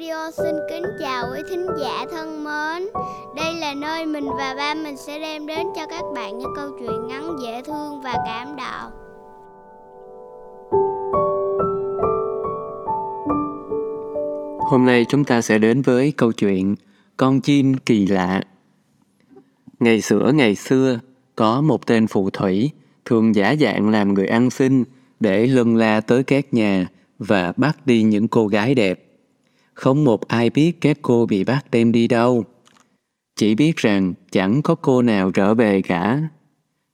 Radio xin kính chào quý thính giả thân mến. Đây là nơi mình và ba mình sẽ đem đến cho các bạn những câu chuyện ngắn dễ thương và cảm động. Hôm nay chúng ta sẽ đến với câu chuyện Con chim kỳ lạ. Ngày xưa ngày xưa, có một tên phù thủy thường giả dạng làm người ăn xin để lân la tới các nhà và bắt đi những cô gái đẹp. Không một ai biết các cô bị bắt đem đi đâu. Chỉ biết rằng chẳng có cô nào trở về cả.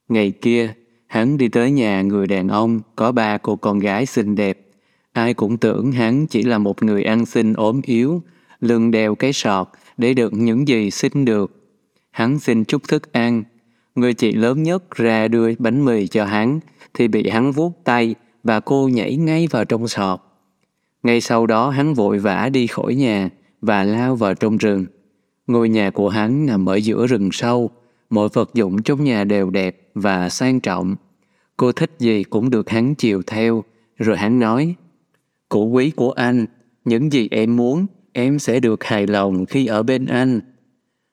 Ngày kia, hắn đi tới nhà người đàn ông có ba cô con gái xinh đẹp. Ai cũng tưởng hắn chỉ là một người ăn xin ốm yếu, lưng đeo cái sọt để được những gì xin được. Hắn xin chút thức ăn. Người chị lớn nhất ra đưa bánh mì cho hắn thì bị hắn vuốt tay và cô nhảy ngay vào trong sọt. Ngay sau đó hắn vội vã đi khỏi nhà và lao vào trong rừng. Ngôi nhà của hắn nằm ở giữa rừng sâu, mọi vật dụng trong nhà đều đẹp và sang trọng. Cô thích gì cũng được hắn chiều theo, rồi hắn nói, Cụ quý của anh, những gì em muốn, em sẽ được hài lòng khi ở bên anh.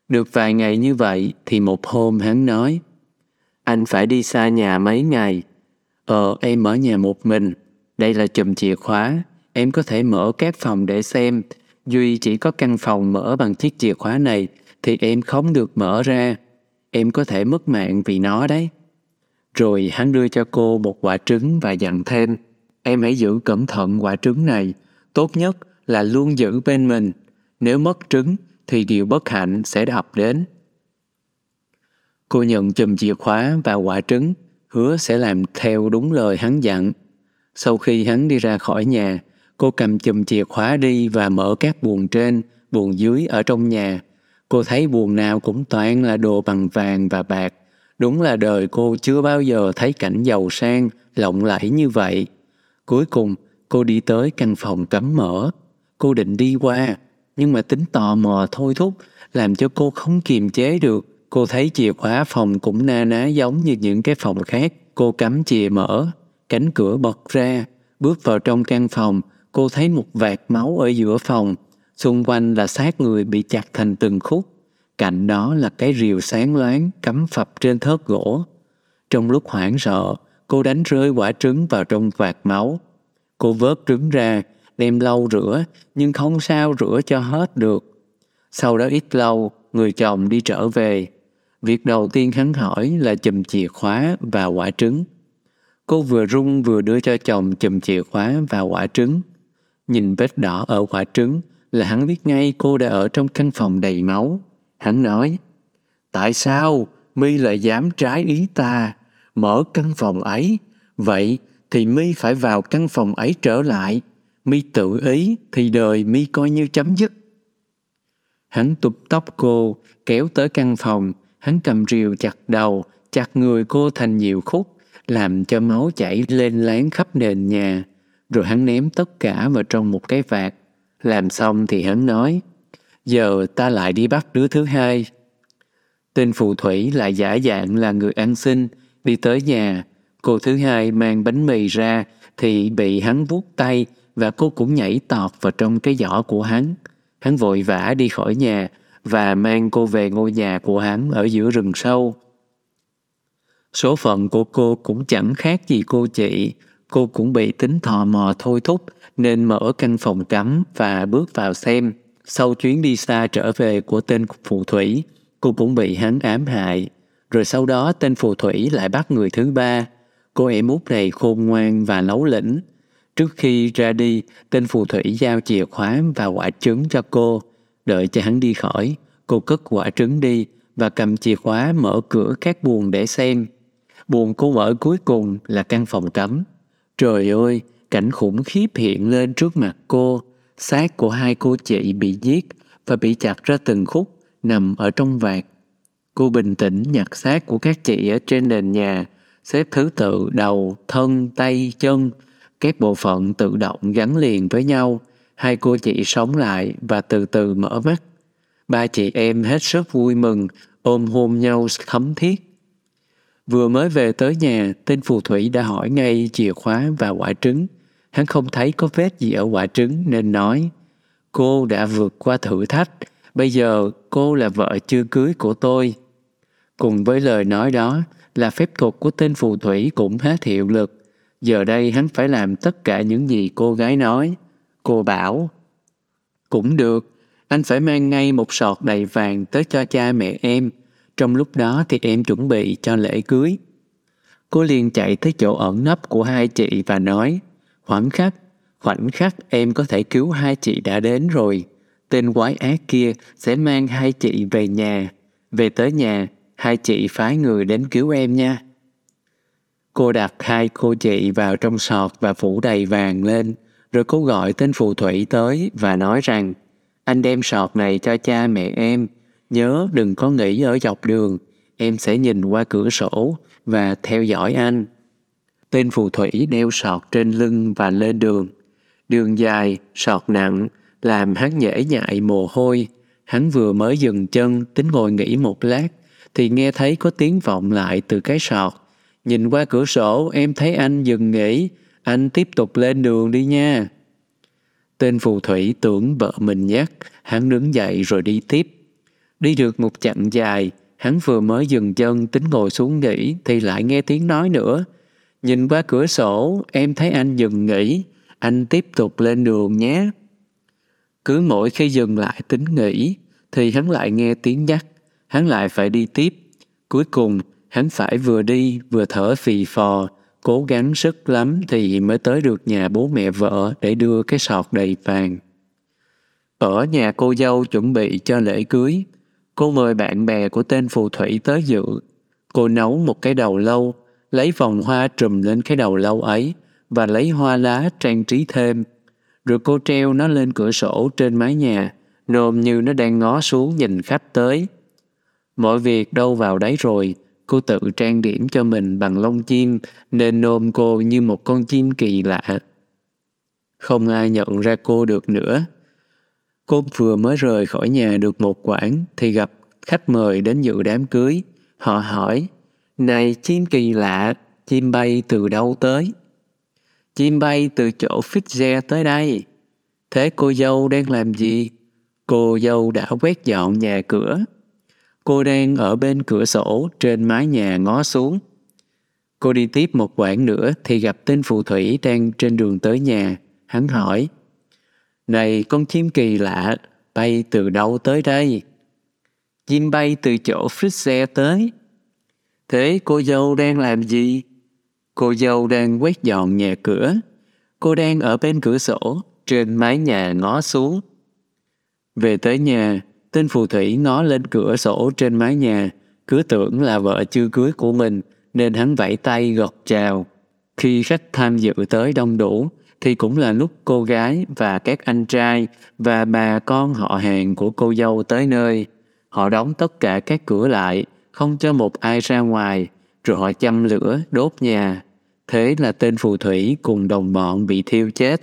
Được vài ngày như vậy thì một hôm hắn nói, Anh phải đi xa nhà mấy ngày. Ờ, em ở nhà một mình. Đây là chùm chìa khóa. Em có thể mở các phòng để xem. Duy chỉ có căn phòng mở bằng chiếc chìa khóa này thì em không được mở ra. Em có thể mất mạng vì nó đấy. Rồi hắn đưa cho cô một quả trứng và dặn thêm. Em hãy giữ cẩn thận quả trứng này. Tốt nhất là luôn giữ bên mình. Nếu mất trứng thì điều bất hạnh sẽ ập đến. Cô nhận chùm chìa khóa và quả trứng, hứa sẽ làm theo đúng lời hắn dặn. Sau khi hắn đi ra khỏi nhà, cô cầm chùm chìa khóa đi và mở các buồng trên, buồng dưới ở trong nhà. Cô thấy buồng nào cũng toàn là đồ bằng vàng và bạc. Đúng là đời cô chưa bao giờ thấy cảnh giàu sang, lộng lẫy như vậy. Cuối cùng, cô đi tới căn phòng cấm mở. Cô định đi qua, nhưng mà tính tò mò thôi thúc, làm cho cô không kiềm chế được. Cô thấy chìa khóa phòng cũng na ná giống như những cái phòng khác. Cô cắm chìa mở, cánh cửa bật ra. Bước vào trong căn phòng, cô thấy một vạt máu ở giữa phòng. Xung quanh là xác người bị chặt thành từng khúc. Cạnh đó là cái rìu sáng loáng cắm phập trên thớt gỗ. Trong lúc hoảng sợ, cô đánh rơi quả trứng vào trong vạt máu. Cô vớt trứng ra, đem lau rửa, nhưng không sao rửa cho hết được. Sau đó ít lâu, người chồng đi trở về. Việc đầu tiên hắn hỏi là chùm chìa khóa và quả trứng. Cô vừa rung vừa đưa cho chồng chùm chìa khóa và quả trứng. Nhìn vết đỏ ở quả trứng là hắn biết ngay cô đã ở trong căn phòng đầy máu. Hắn nói, Tại sao mi lại dám trái ý ta, mở căn phòng ấy? Vậy thì mi phải vào căn phòng ấy trở lại. Mi tự ý thì đời mi coi như chấm dứt. Hắn tụt tóc cô, kéo tới căn phòng, hắn cầm rìu chặt đầu, chặt người cô thành nhiều khúc, làm cho máu chảy lên láng khắp nền nhà. Rồi hắn ném tất cả vào trong một cái vạt. Làm xong thì hắn nói, giờ ta lại đi bắt đứa thứ hai. Tên phù thủy lại giả dạng là người ăn xin, đi tới nhà. Cô thứ hai mang bánh mì ra thì bị hắn vuốt tay và cô cũng nhảy tọt vào trong cái giỏ của hắn. Hắn vội vã đi khỏi nhà và mang cô về ngôi nhà của hắn ở giữa rừng sâu. Số phận của cô cũng chẳng khác gì cô chị. Cô cũng bị tính thò mò thôi thúc nên mở căn phòng tắm và bước vào xem. Sau chuyến đi xa trở về của tên phù thủy, cô cũng bị hắn ám hại. Rồi sau đó tên phù thủy lại bắt người thứ ba. Cô em út này khôn ngoan và lấu lĩnh. Trước khi ra đi, tên phù thủy giao chìa khóa và quả trứng cho cô. Đợi cho hắn đi khỏi, cô cất quả trứng đi và cầm chìa khóa mở cửa các buồng để xem. Buồng cô mở cuối cùng là căn phòng cấm. Trời ơi, cảnh khủng khiếp hiện lên trước mặt cô. Xác của hai cô chị bị giết và bị chặt ra từng khúc, nằm ở trong vạt. Cô bình tĩnh nhặt xác của các chị ở trên nền nhà, xếp thứ tự đầu, thân, tay, chân, các bộ phận tự động gắn liền với nhau. Hai cô chị sống lại và từ từ mở mắt. Ba chị em hết sức vui mừng, ôm hôn nhau thấm thiết. Vừa mới về tới nhà, tên phù thủy đã hỏi ngay chìa khóa và quả trứng. Hắn không thấy có vết gì ở quả trứng nên nói, Cô đã vượt qua thử thách, bây giờ cô là vợ chưa cưới của tôi. Cùng với lời nói đó là phép thuật của tên phù thủy cũng hết hiệu lực. Giờ đây hắn phải làm tất cả những gì cô gái nói. Cô bảo, cũng được, anh phải mang ngay một sọt đầy vàng tới cho cha mẹ em. Trong lúc đó thì em chuẩn bị cho lễ cưới. Cô liền chạy tới chỗ ẩn nấp của hai chị và nói, khoảnh khắc, khoảnh khắc em có thể cứu hai chị đã đến rồi. Tên quái ác kia sẽ mang hai chị về nhà. Về tới nhà, hai chị phái người đến cứu em nha. Cô đặt hai cô chị vào trong sọt và phủ đầy vàng lên, rồi cô gọi tên phù thủy tới và nói rằng anh đem sọt này cho cha mẹ em, nhớ đừng có nghỉ ở dọc đường, em sẽ nhìn qua cửa sổ và theo dõi anh. Tên phù thủy đeo sọt trên lưng và lên đường. Đường dài, sọt nặng, làm hắn nhễ nhại mồ hôi. Hắn vừa mới dừng chân tính ngồi nghỉ một lát, thì nghe thấy có tiếng vọng lại từ cái sọt. Nhìn qua cửa sổ em thấy anh dừng nghỉ, anh tiếp tục lên đường đi nha. Tên phù thủy tưởng vợ mình nhắc, hắn đứng dậy rồi đi tiếp. Đi được một chặng dài, hắn vừa mới dừng chân tính ngồi xuống nghỉ thì lại nghe tiếng nói nữa. Nhìn qua cửa sổ, em thấy anh dừng nghỉ, anh tiếp tục lên đường nhé. Cứ mỗi khi dừng lại tính nghỉ, thì hắn lại nghe tiếng nhắc, hắn lại phải đi tiếp. Cuối cùng, hắn phải vừa đi vừa thở phì phò, cố gắng sức lắm thì mới tới được nhà bố mẹ vợ để đưa cái sọt đầy vàng. Ở nhà cô dâu chuẩn bị cho lễ cưới, cô mời bạn bè của tên phù thủy tới dự. Cô nấu một cái đầu lâu, lấy vòng hoa trùm lên cái đầu lâu ấy và lấy hoa lá trang trí thêm. Rồi cô treo nó lên cửa sổ trên mái nhà, nôm như nó đang ngó xuống nhìn khách tới. Mọi việc đâu vào đấy rồi, Cô tự trang điểm cho mình bằng lông chim nên nôm cô như một con chim kỳ lạ. Không ai nhận ra cô được nữa. Cô vừa mới rời khỏi nhà được một quãng thì gặp khách mời đến dự đám cưới. Họ hỏi, này chim kỳ lạ, chim bay từ đâu tới? Chim bay từ chỗ Fitzgerald tới đây. Thế cô dâu đang làm gì? Cô dâu đã quét dọn nhà cửa. Cô đang ở bên cửa sổ trên mái nhà ngó xuống. Cô đi tiếp một quãng nữa thì gặp tên phù thủy đang trên đường tới nhà. Hắn hỏi, này con chim kỳ lạ, bay từ đâu tới đây? Chim bay từ chỗ Fritze tới. Thế cô dâu đang làm gì? Cô dâu đang quét dọn nhà cửa. Cô đang ở bên cửa sổ, trên mái nhà ngó xuống. Về tới nhà, Tên phù thủy ngó lên cửa sổ trên mái nhà, cứ tưởng là vợ chưa cưới của mình, nên hắn vẫy tay gật chào. Khi khách tham dự tới đông đủ, thì cũng là lúc cô gái và các anh trai và bà con họ hàng của cô dâu tới nơi. Họ đóng tất cả các cửa lại, không cho một ai ra ngoài, rồi họ châm lửa đốt nhà. Thế là tên phù thủy cùng đồng bọn bị thiêu chết.